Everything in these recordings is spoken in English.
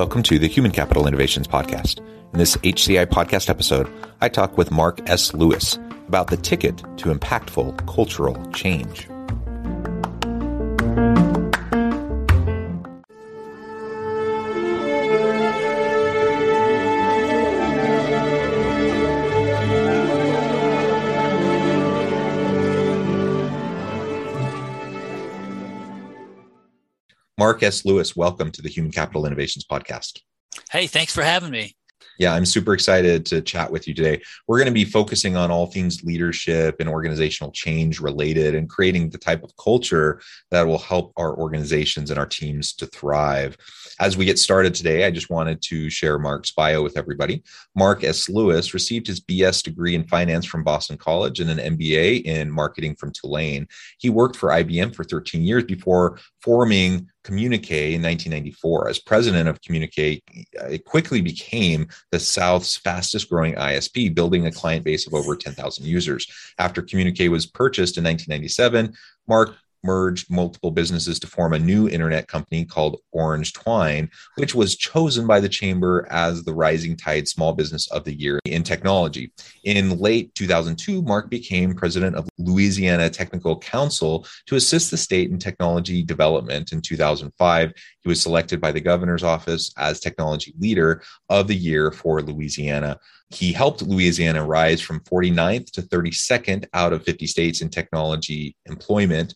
Welcome to the Human Capital Innovations Podcast. In this HCI podcast episode, I talk with Mark S. Lewis about the ticket to impactful cultural change. Mark S. Lewis, welcome to the Human Capital Innovations Podcast. Hey, thanks for having me. Yeah, I'm super excited to chat with you today. We're going to be focusing on all things leadership and organizational change related and creating the type of culture that will help our organizations and our teams to thrive. As we get started today, I just wanted to share Mark's bio with everybody. Mark S. Lewis received his BS degree in finance from Boston College and an MBA in marketing from Tulane. He worked for IBM for 13 years before forming Communique in 1994. As president of Communique, it quickly became the South's fastest growing ISP, building a client base of over 10,000 users. After Communique was purchased in 1997, Mark merged multiple businesses to form a new internet company called Orange Twine, which was chosen by the Chamber as the Rising Tide Small Business of the Year in technology. In late 2002, Mark became president of Louisiana Technical Council to assist the state in technology development. In 2005, he was selected by the governor's office as technology leader of the year for Louisiana. He helped Louisiana rise from 49th to 32nd out of 50 states in technology employment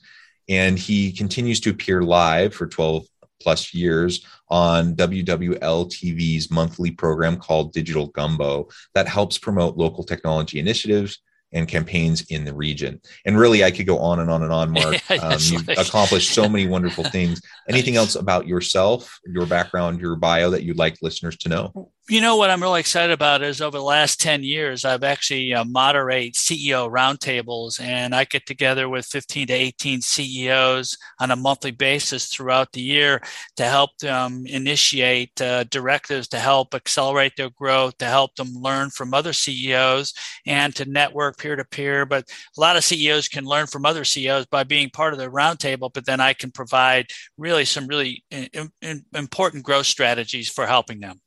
and he continues to appear live for 12 plus years on WWL TV's monthly program called Digital Gumbo that helps promote local technology initiatives and campaigns in the region. And really, I could go on and on and on, Mark. Um, you've like... accomplished so many wonderful things. Anything else about yourself, your background, your bio that you'd like listeners to know? You know what I'm really excited about is over the last 10 years, I've actually uh, moderate CEO roundtables and I get together with 15 to 18 CEOs on a monthly basis throughout the year to help them initiate uh, directives to help accelerate their growth, to help them learn from other CEOs and to network peer to peer. But a lot of CEOs can learn from other CEOs by being part of the roundtable, but then I can provide really some really in, in, important growth strategies for helping them.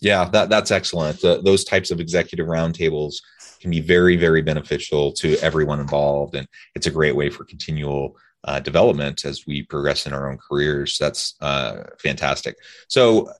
Yeah, that, that's excellent. Those types of executive roundtables can be very, very beneficial to everyone involved. And it's a great way for continual uh, development as we progress in our own careers. That's uh, fantastic. So,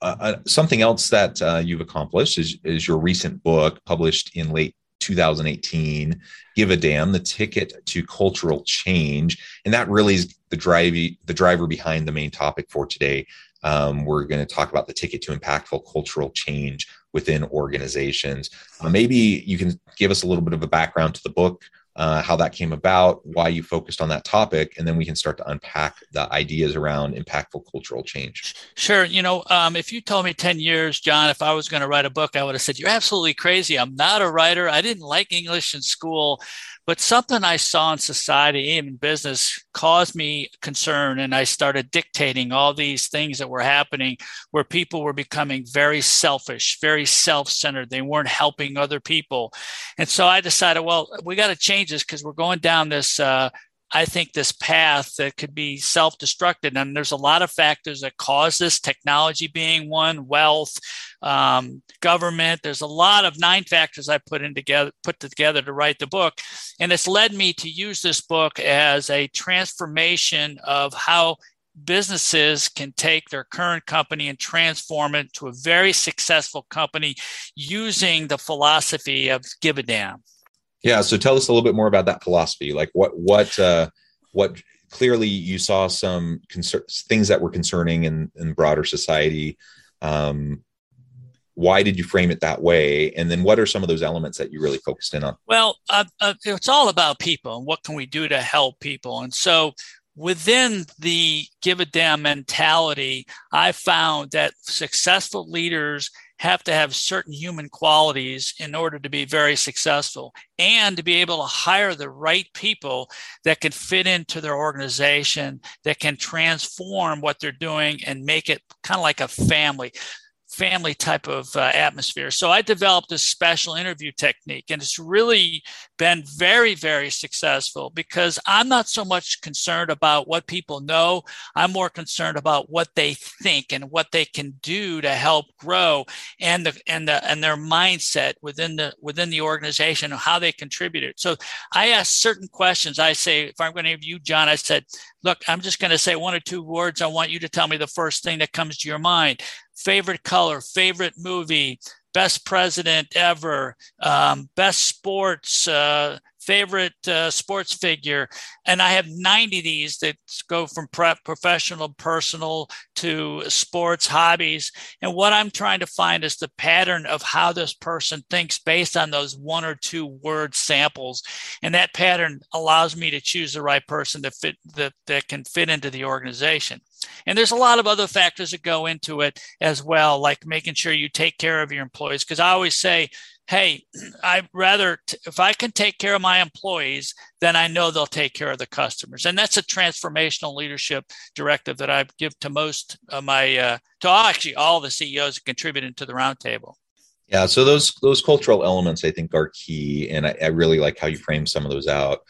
uh, uh something else that uh, you've accomplished is, is your recent book published in late 2018 give a damn the ticket to cultural change and that really is the drive the driver behind the main topic for today um, we're going to talk about the ticket to impactful cultural change within organizations. Uh, maybe you can give us a little bit of a background to the book, uh, how that came about, why you focused on that topic, and then we can start to unpack the ideas around impactful cultural change. Sure. You know, um, if you told me 10 years, John, if I was going to write a book, I would have said, You're absolutely crazy. I'm not a writer. I didn't like English in school. But something I saw in society and business caused me concern. And I started dictating all these things that were happening where people were becoming very selfish, very self centered. They weren't helping other people. And so I decided, well, we got to change this because we're going down this uh, I think this path that could be self destructive. And there's a lot of factors that cause this, technology being one, wealth, um, government. There's a lot of nine factors I put in together, put together to write the book. And it's led me to use this book as a transformation of how businesses can take their current company and transform it to a very successful company using the philosophy of give a damn. Yeah. So tell us a little bit more about that philosophy. Like what what uh, what clearly you saw some concern, things that were concerning in, in broader society. Um, why did you frame it that way and then what are some of those elements that you really focused in on well uh, uh, it's all about people and what can we do to help people and so within the give a damn mentality, I found that successful leaders have to have certain human qualities in order to be very successful and to be able to hire the right people that can fit into their organization, that can transform what they're doing and make it kind of like a family family type of uh, atmosphere. So I developed a special interview technique, and it's really been very, very successful because I'm not so much concerned about what people know. I'm more concerned about what they think and what they can do to help grow and the and the and their mindset within the within the organization and how they contributed. So I ask certain questions. I say, if I'm going to interview John, I said, look, I'm just going to say one or two words. I want you to tell me the first thing that comes to your mind favorite color, favorite movie, best president ever, um, best sports, uh, favorite uh, sports figure. And I have 90 of these that go from prep, professional, personal to sports, hobbies. And what I'm trying to find is the pattern of how this person thinks based on those one or two word samples. And that pattern allows me to choose the right person that fit that, that can fit into the organization. And there's a lot of other factors that go into it as well, like making sure you take care of your employees. Because I always say, hey, I'd rather, t- if I can take care of my employees, then I know they'll take care of the customers. And that's a transformational leadership directive that I give to most of my, uh, to actually all the CEOs contributing to the roundtable. Yeah, so those those cultural elements I think are key, and I, I really like how you frame some of those out.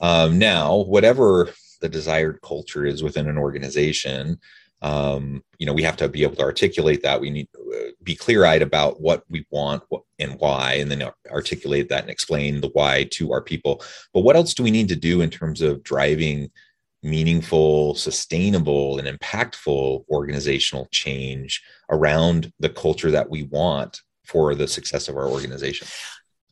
Um, now, whatever the desired culture is within an organization um, you know we have to be able to articulate that. We need to uh, be clear-eyed about what we want and why and then articulate that and explain the why to our people. But what else do we need to do in terms of driving meaningful sustainable and impactful organizational change around the culture that we want for the success of our organization?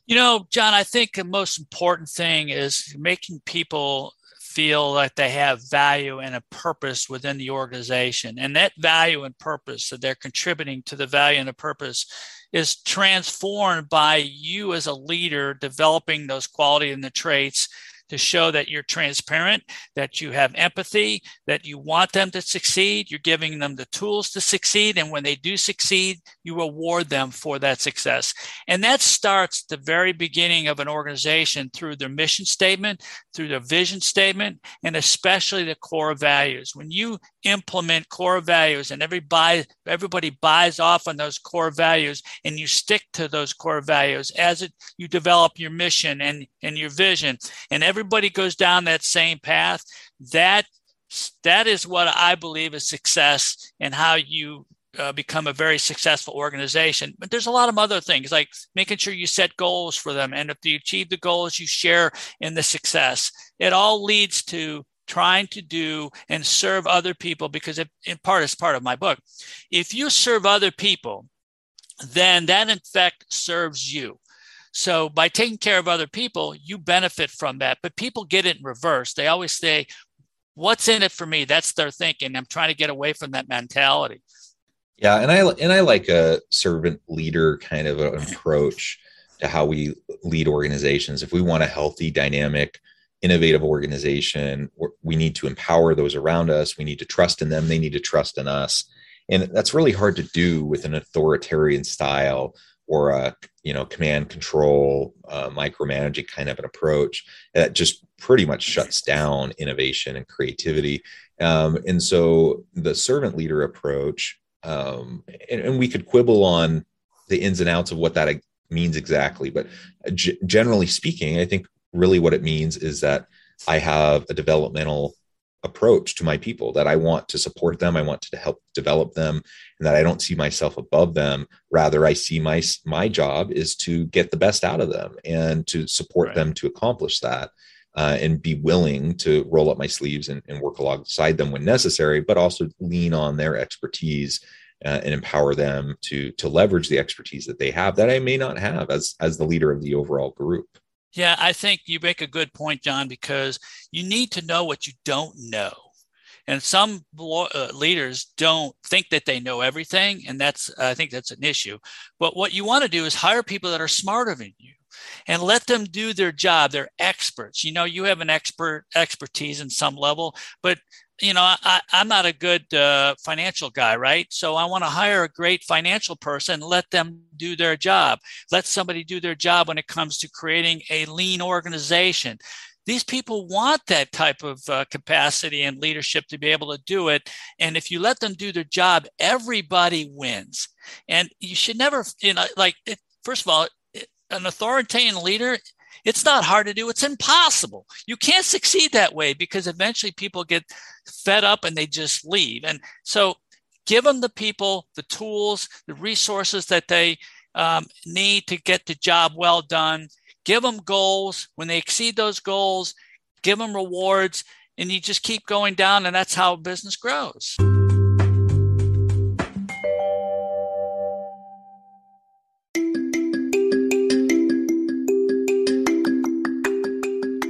You know john i think the most important thing is making people feel like they have value and a purpose within the organization. And that value and purpose that they're contributing to the value and the purpose is transformed by you as a leader developing those quality and the traits to show that you're transparent, that you have empathy, that you want them to succeed. You're giving them the tools to succeed. And when they do succeed, you reward them for that success. And that starts the very beginning of an organization through their mission statement, through their vision statement, and especially the core values. When you implement core values and everybody, everybody buys off on those core values and you stick to those core values as it, you develop your mission and, and your vision and everybody goes down that same path that that is what i believe is success and how you uh, become a very successful organization. But there's a lot of other things like making sure you set goals for them. And if you achieve the goals, you share in the success. It all leads to trying to do and serve other people because it, in part is part of my book. If you serve other people then that in fact serves you. So by taking care of other people you benefit from that. But people get it in reverse. They always say what's in it for me? That's their thinking. I'm trying to get away from that mentality. Yeah and i and i like a servant leader kind of an approach to how we lead organizations. If we want a healthy dynamic innovative organization. We need to empower those around us. We need to trust in them. They need to trust in us. And that's really hard to do with an authoritarian style or a you know command control uh, micromanaging kind of an approach that just pretty much shuts down innovation and creativity. Um, and so the servant leader approach um, and, and, we could quibble on the ins and outs of what that means exactly but g- generally speaking i think really what it means is that I have a developmental approach to my people that I want to support them, I want to help develop them, and that I don't see myself above them. Rather, I see my my job is to get the best out of them and to support right. them to accomplish that. Uh, and be willing to roll up my sleeves and, and, work alongside them when necessary, but also lean on their expertise uh, and empower them to to leverage the expertise that they have that I may not have as as the leader of the overall group. Yeah, I think you make a good point, John, because you need to know what you don't know. And some uh, leaders don't think that they know everything, and that's I think that's an issue. But what you want to do is hire people that are smarter than you. and let them do their job. They're experts. You know, you have an expert expertise in some level, but you know, I, am not a good uh, financial guy, right? So I want to hire a great financial person, let them do their job. Let somebody do their job when it comes to creating a lean organization. These people want that type of uh, capacity and leadership to be able to do it. And if you let them do their job, everybody wins. And you should never, you know, like, it, first of all, an authoritarian leader it's not hard to do, it's impossible. You can't succeed that way because eventually people get fed up and they just leave. And so give them the people, the tools, the resources that they um, need to get the job well done. Give them goals. When they exceed those goals, give them rewards, and you just keep going down, and that's how business grows.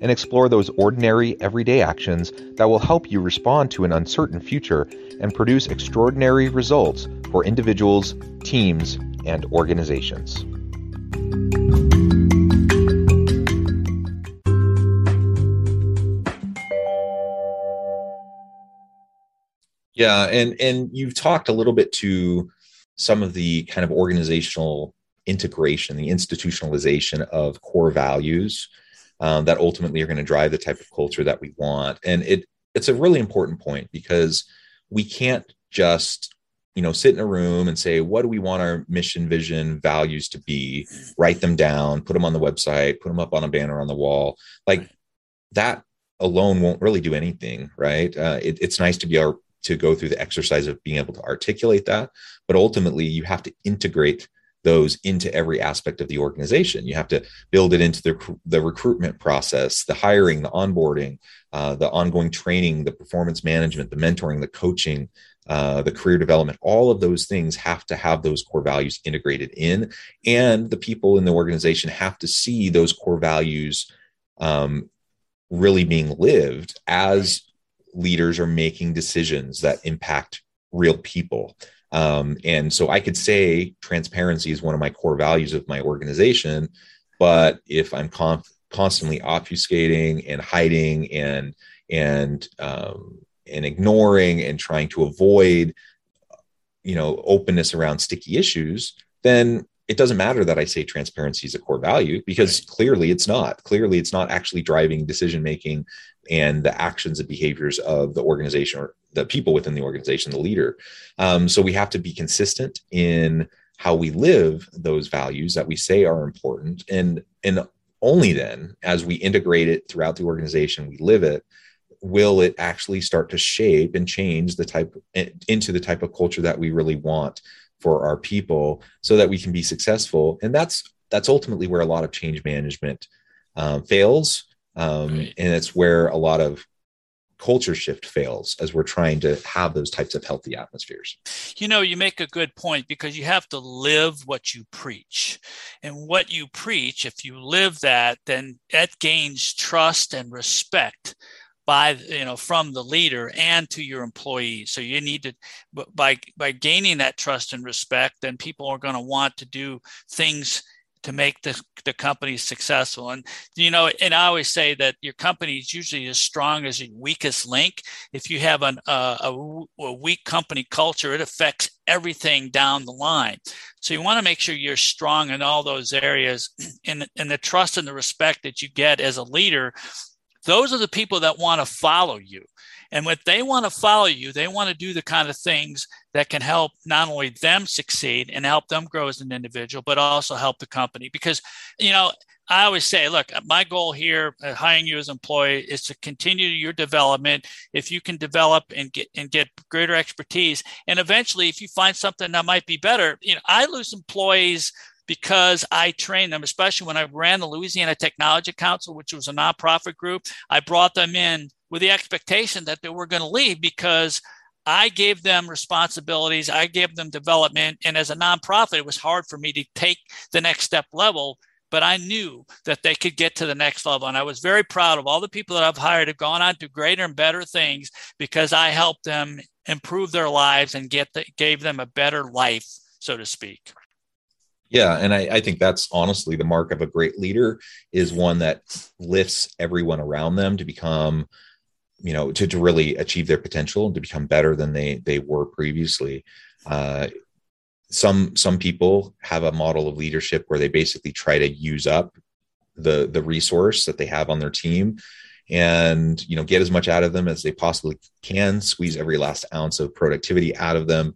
and explore those ordinary, everyday actions that will help you respond to an uncertain future and produce extraordinary results for individuals, teams, and organizations. Yeah, and and you've talked a little bit to some of the kind of organizational integration, the institutionalization of core values um, that ultimately are going to drive the type of culture that we want. And it it's a really important point because we can't just you know sit in a room and say what do we want our mission vision values to be? Write them down put them on the website put them up on a banner on the wall. Like that alone won't really do anything right? Uh, it, it's nice to be able to go through the exercise of being able to articulate that but ultimately you have to integrate those into every aspect of the organization. You have to build it into the, the recruitment process, the hiring, the onboarding, uh, the ongoing training, the performance management, the mentoring, the coaching, uh, the career development. All of those things have to have those core values integrated in, and the people in the organization have to see those core values um, really being lived as leaders are making decisions that impact real people. Um, and so I could say transparency is one of my core values of my organization. But if I'm conf- constantly obfuscating and hiding and and um, and ignoring and trying to avoid, you know, openness around sticky issues, then it doesn't matter that I say transparency is a core value because right. clearly it's not. Clearly, it's not actually driving decision making and the actions and behaviors of the organization or the people within the organization, the leader. Um, so we have to be consistent in how we live those values that we say are important, and and only then, as we integrate it throughout the organization, we live it. Will it actually start to shape and change the type into the type of culture that we really want for our people, so that we can be successful? And that's that's ultimately where a lot of change management um, fails, um, right. and it's where a lot of culture shift fails as we're trying to have those types of healthy atmospheres. You know, you make a good point because you have to live what you preach. And what you preach, if you live that, then that gains trust and respect by you know from the leader and to your employees so you need to by by gaining that trust and respect then people are going to want to do things to make the, the company successful. And, you know, and I always say that your company is usually as strong as your weakest link. If you have an, uh, a, a weak company culture, it affects everything down the line. So you want to make sure you're strong in all those areas and, and the trust and the respect that you get as a leader. Those are the people that want to follow you. And what they want to follow you, they want to do the kind of things that can help not only them succeed and help them grow as an individual, but also help the company. Because, you know, I always say, look, my goal here, hiring you as an employee, is to continue your development. If you can develop and get and get greater expertise, and eventually, if you find something that might be better, you know, I lose employees because I trained them, especially when I ran the Louisiana Technology Council, which was a nonprofit group. I brought them in with the expectation that they were going to leave because I gave them responsibilities, I gave them development. And as a nonprofit, it was hard for me to take the next step level, but I knew that they could get to the next level. And I was very proud of all the people that I've hired have gone on to greater and better things because I helped them improve their lives and get the, gave them a better life, so to speak. Yeah, and I, I, think that's honestly the mark of a great leader is one that lifts everyone around them to become, you know, to, to really achieve their potential and to become better than they they were previously. Uh, some some people have a model of leadership where they basically try to use up the the resource that they have on their team and you know get as much out of them as they possibly can squeeze every last ounce of productivity out of them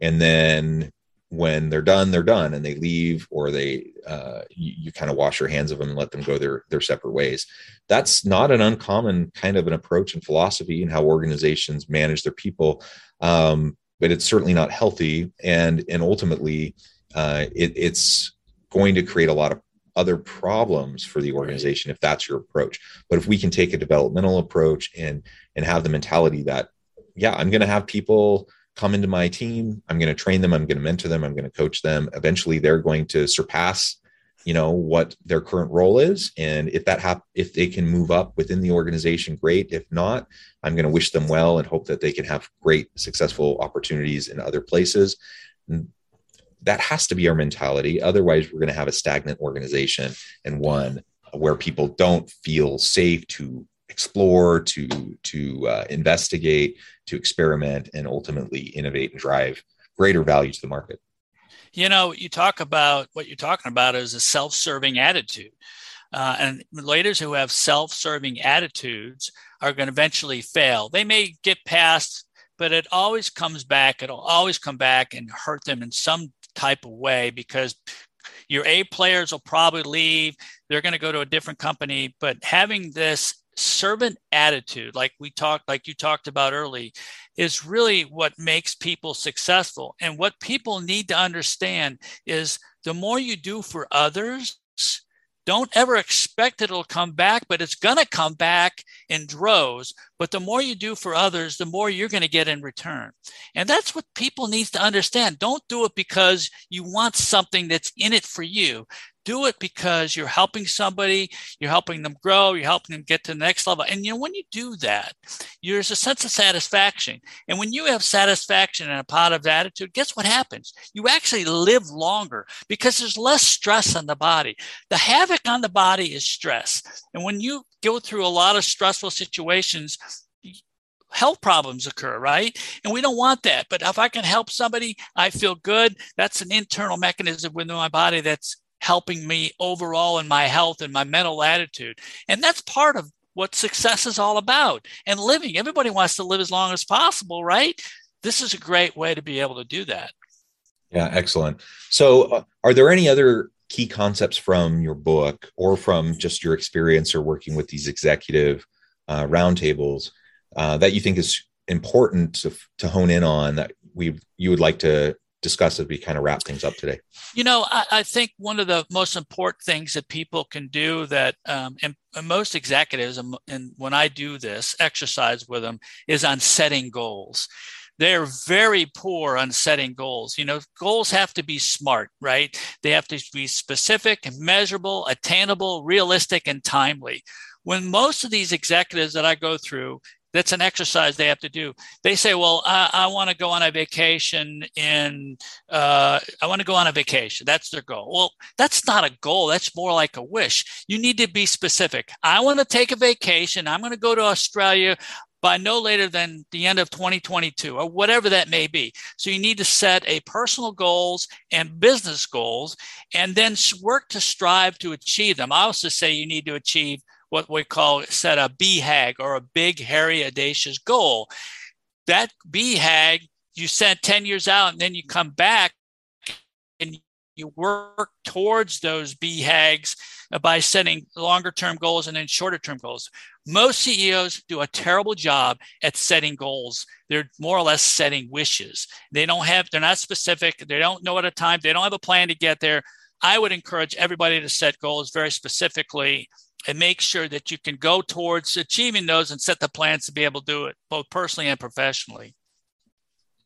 and then when they're done, they're done, and they leave, or they uh, you, you kind of wash your hands of them and let them go their their separate ways. That's not an uncommon kind of an approach and philosophy in how organizations manage their people, um, but it's certainly not healthy, and and ultimately, uh, it, it's going to create a lot of other problems for the organization if that's your approach. But if we can take a developmental approach and and have the mentality that yeah, I'm going to have people come into my team i'm going to train them i'm going to mentor them i'm going to coach them. Eventually they're going to surpass you know what their current role is. And if that hap- if they can move up within the organization great. If not i'm going to wish them well and hope that they can have great successful opportunities in other places. That has to be our mentality. Otherwise we're going to have a stagnant organization and one where people don't feel safe to explore, to to uh, investigate, to experiment, and ultimately innovate and drive greater value to the market. You know, you talk about what you're talking about is a self-serving attitude. Uh, and leaders who have self-serving attitudes are going to eventually fail. They may get past, but it always comes back. It'll always come back and hurt them in some type of way because your A players will probably leave. They're going to go to a different company. But having this servant attitude like we talked like you talked about early is really what makes people successful. And what people need to understand is the more you do for others don't ever expect it'll come back but it's going to come back in droves but the more you do for others the more you're going to get in return and that's what people need to understand don't do it because you want something that's in it for you do it because you're helping somebody, you're helping them grow, you're helping them get to the next level. And you know, when you do that, there's a sense of satisfaction. And when you have satisfaction and a positive attitude, guess what happens? You actually live longer because there's less stress on the body. The havoc on the body is stress. And when you go through a lot of stressful situations, health problems occur, right? And we don't want that. But if I can help somebody, I feel good. That's an internal mechanism within my body that's helping me overall in my health and my mental attitude. And that's part of what success is all about and living. Everybody wants to live as long as possible, right? This is a great way to be able to do that. Yeah, excellent. So, uh, are there any other key concepts from your book or from just your experience or working with these executive uh, roundtables uh, that you think is important to, to hone in on that we you would like to discuss as we kind of wrap things up today? You know, I, I think one of the most important things that people can do that, um, and, and, most executives, and, and when I do this exercise with them, is on setting goals. They're very poor on setting goals. You know, goals have to be smart, right? They have to be specific, measurable, attainable, realistic, and timely when most of these executives that I go through that's an exercise they have to do. They say, "Well, I, I want to go on a vacation in. Uh, I want to go on a vacation. That's their goal." Well, that's not a goal. That's more like a wish. You need to be specific. I want to take a vacation. I'm going to go to Australia by no later than the end of 2022 or whatever that may be. So you need to set a personal goals and business goals and then work to strive to achieve them. I also say you need to achieve what we call set a BHAG or a big, hairy, audacious goal. That BHAG you set 10 years out and then you come back and you work towards those BHAGs by setting longer term goals and then shorter term goals. Most CEOs do a terrible job at setting goals. They're more or less setting wishes. They don't have, they're not specific. They don't know at a time. They don't have a plan to get there. I would encourage everybody to set goals very specifically and make sure that you can go towards achieving those and set the plans to be able to do it both personally and professionally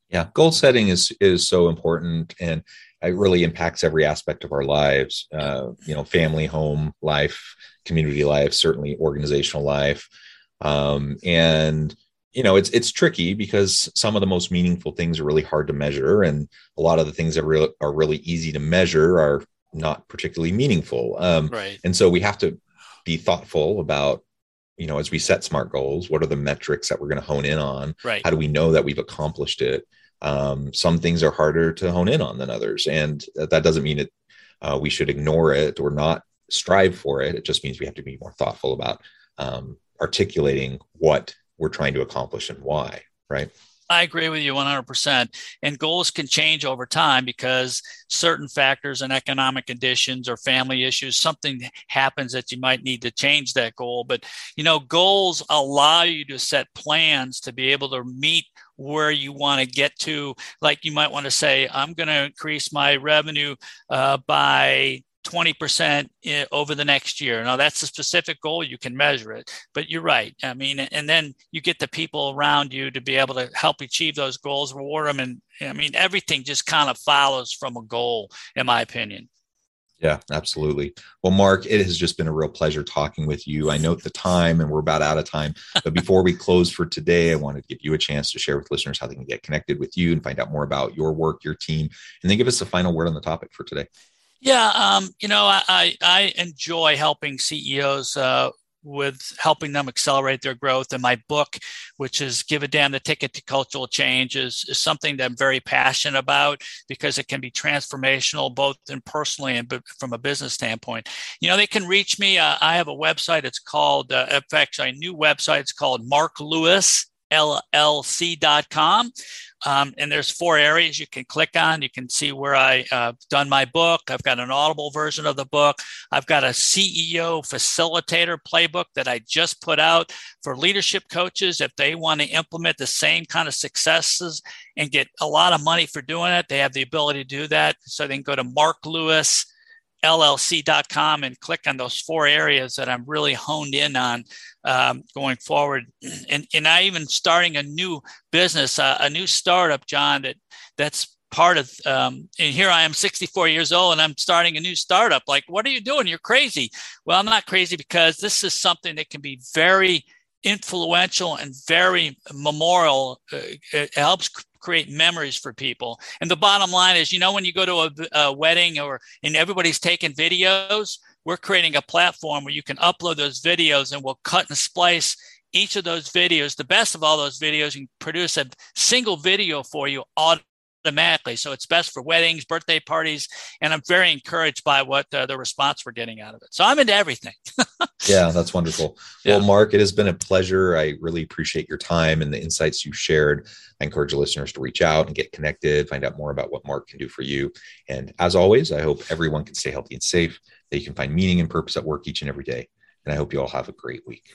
yeah goal setting is is so important and it really impacts every aspect of our lives uh, you know family home life community life certainly organizational life. Um, and you know it's it's tricky because some of the most meaningful things are really hard to measure and a lot of the things that re- are really easy to measure are not particularly meaningful. Um, right. and so we have to be thoughtful about you know as we set smart goals what are the metrics that we're going to hone in on? Right. How do we know that we've accomplished it um, some things are harder to hone in on than others and that doesn't mean it uh, we should ignore it or not strive for it it just means we have to be more thoughtful about um, articulating what we're trying to accomplish and why right I agree with you 100%. And goals can change over time because certain factors and economic conditions or family issues, something happens that you might need to change that goal. But, you know, goals allow you to set plans to be able to meet where you want to get to. Like you might want to say, I'm going to increase my revenue uh, by 20% over the next year. Now, that's a specific goal. You can measure it, but you're right. I mean, and then you get the people around you to be able to help achieve those goals, reward them. And I mean, everything just kind of follows from a goal, in my opinion. Yeah, absolutely. Well, Mark, it has just been a real pleasure talking with you. I note the time and we're about out of time. But before we close for today, I wanted to give you a chance to share with listeners how they can get connected with you and find out more about your work, your team, and then give us a final word on the topic for today. Yeah, um, you know, I, I enjoy helping CEOs uh, with helping them accelerate their growth. And my book, which is Give a Damn the Ticket to Cultural Change, is, is something that I'm very passionate about because it can be transformational both in personally and from a business standpoint. You know, they can reach me. Uh, I have a website. It's called, uh, in a new website. It's called Mark Lewis llc.com. Um, and there's four areas you can click on. You can see where I've uh, done my book. I've got an audible version of the book. I've got a CEO facilitator playbook that I just put out for leadership coaches. If they want to implement the same kind of successes and get a lot of money for doing it, they have the ability to do that. So they can go to Mark Lewis llc.com and click on those four areas that I'm really honed in on um, going forward. And, and I even starting a new business, uh, a new startup, John, that that's part of, um, and here I am 64 years old and I'm starting a new startup. Like, what are you doing? You're crazy. Well, I'm not crazy because this is something that can be very influential and very memorial. Uh, it helps create memories for people. And the bottom line is, you know, when you go to a, a wedding or and everybody's taking videos, we're creating a platform where you can upload those videos and we'll cut and splice each of those videos. The best of all those videos, and produce a single video for you automatically. So it's best for weddings, birthday parties, and I'm very encouraged by what uh, the response we're getting out of it. So I'm into everything. yeah, that's wonderful. Yeah. Well, Mark, it has been a pleasure. I really appreciate your time and the insights you shared. I encourage listeners to reach out and get connected, find out more about what Mark can do for you. And as always, I hope everyone can stay healthy and safe, that you can find meaning and purpose at work each and every day. And I hope you all have a great week.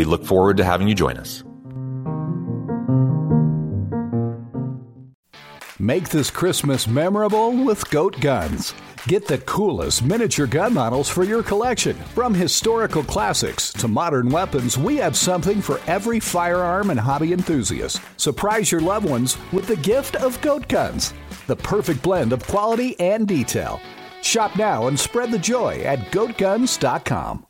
We look forward to having you join us. Make this Christmas memorable with Goat Guns. Get the coolest miniature gun models for your collection. From historical classics to modern weapons, we have something for every firearm and hobby enthusiast. Surprise your loved ones with the gift of Goat Guns, the perfect blend of quality and detail. Shop now and spread the joy at goatguns.com.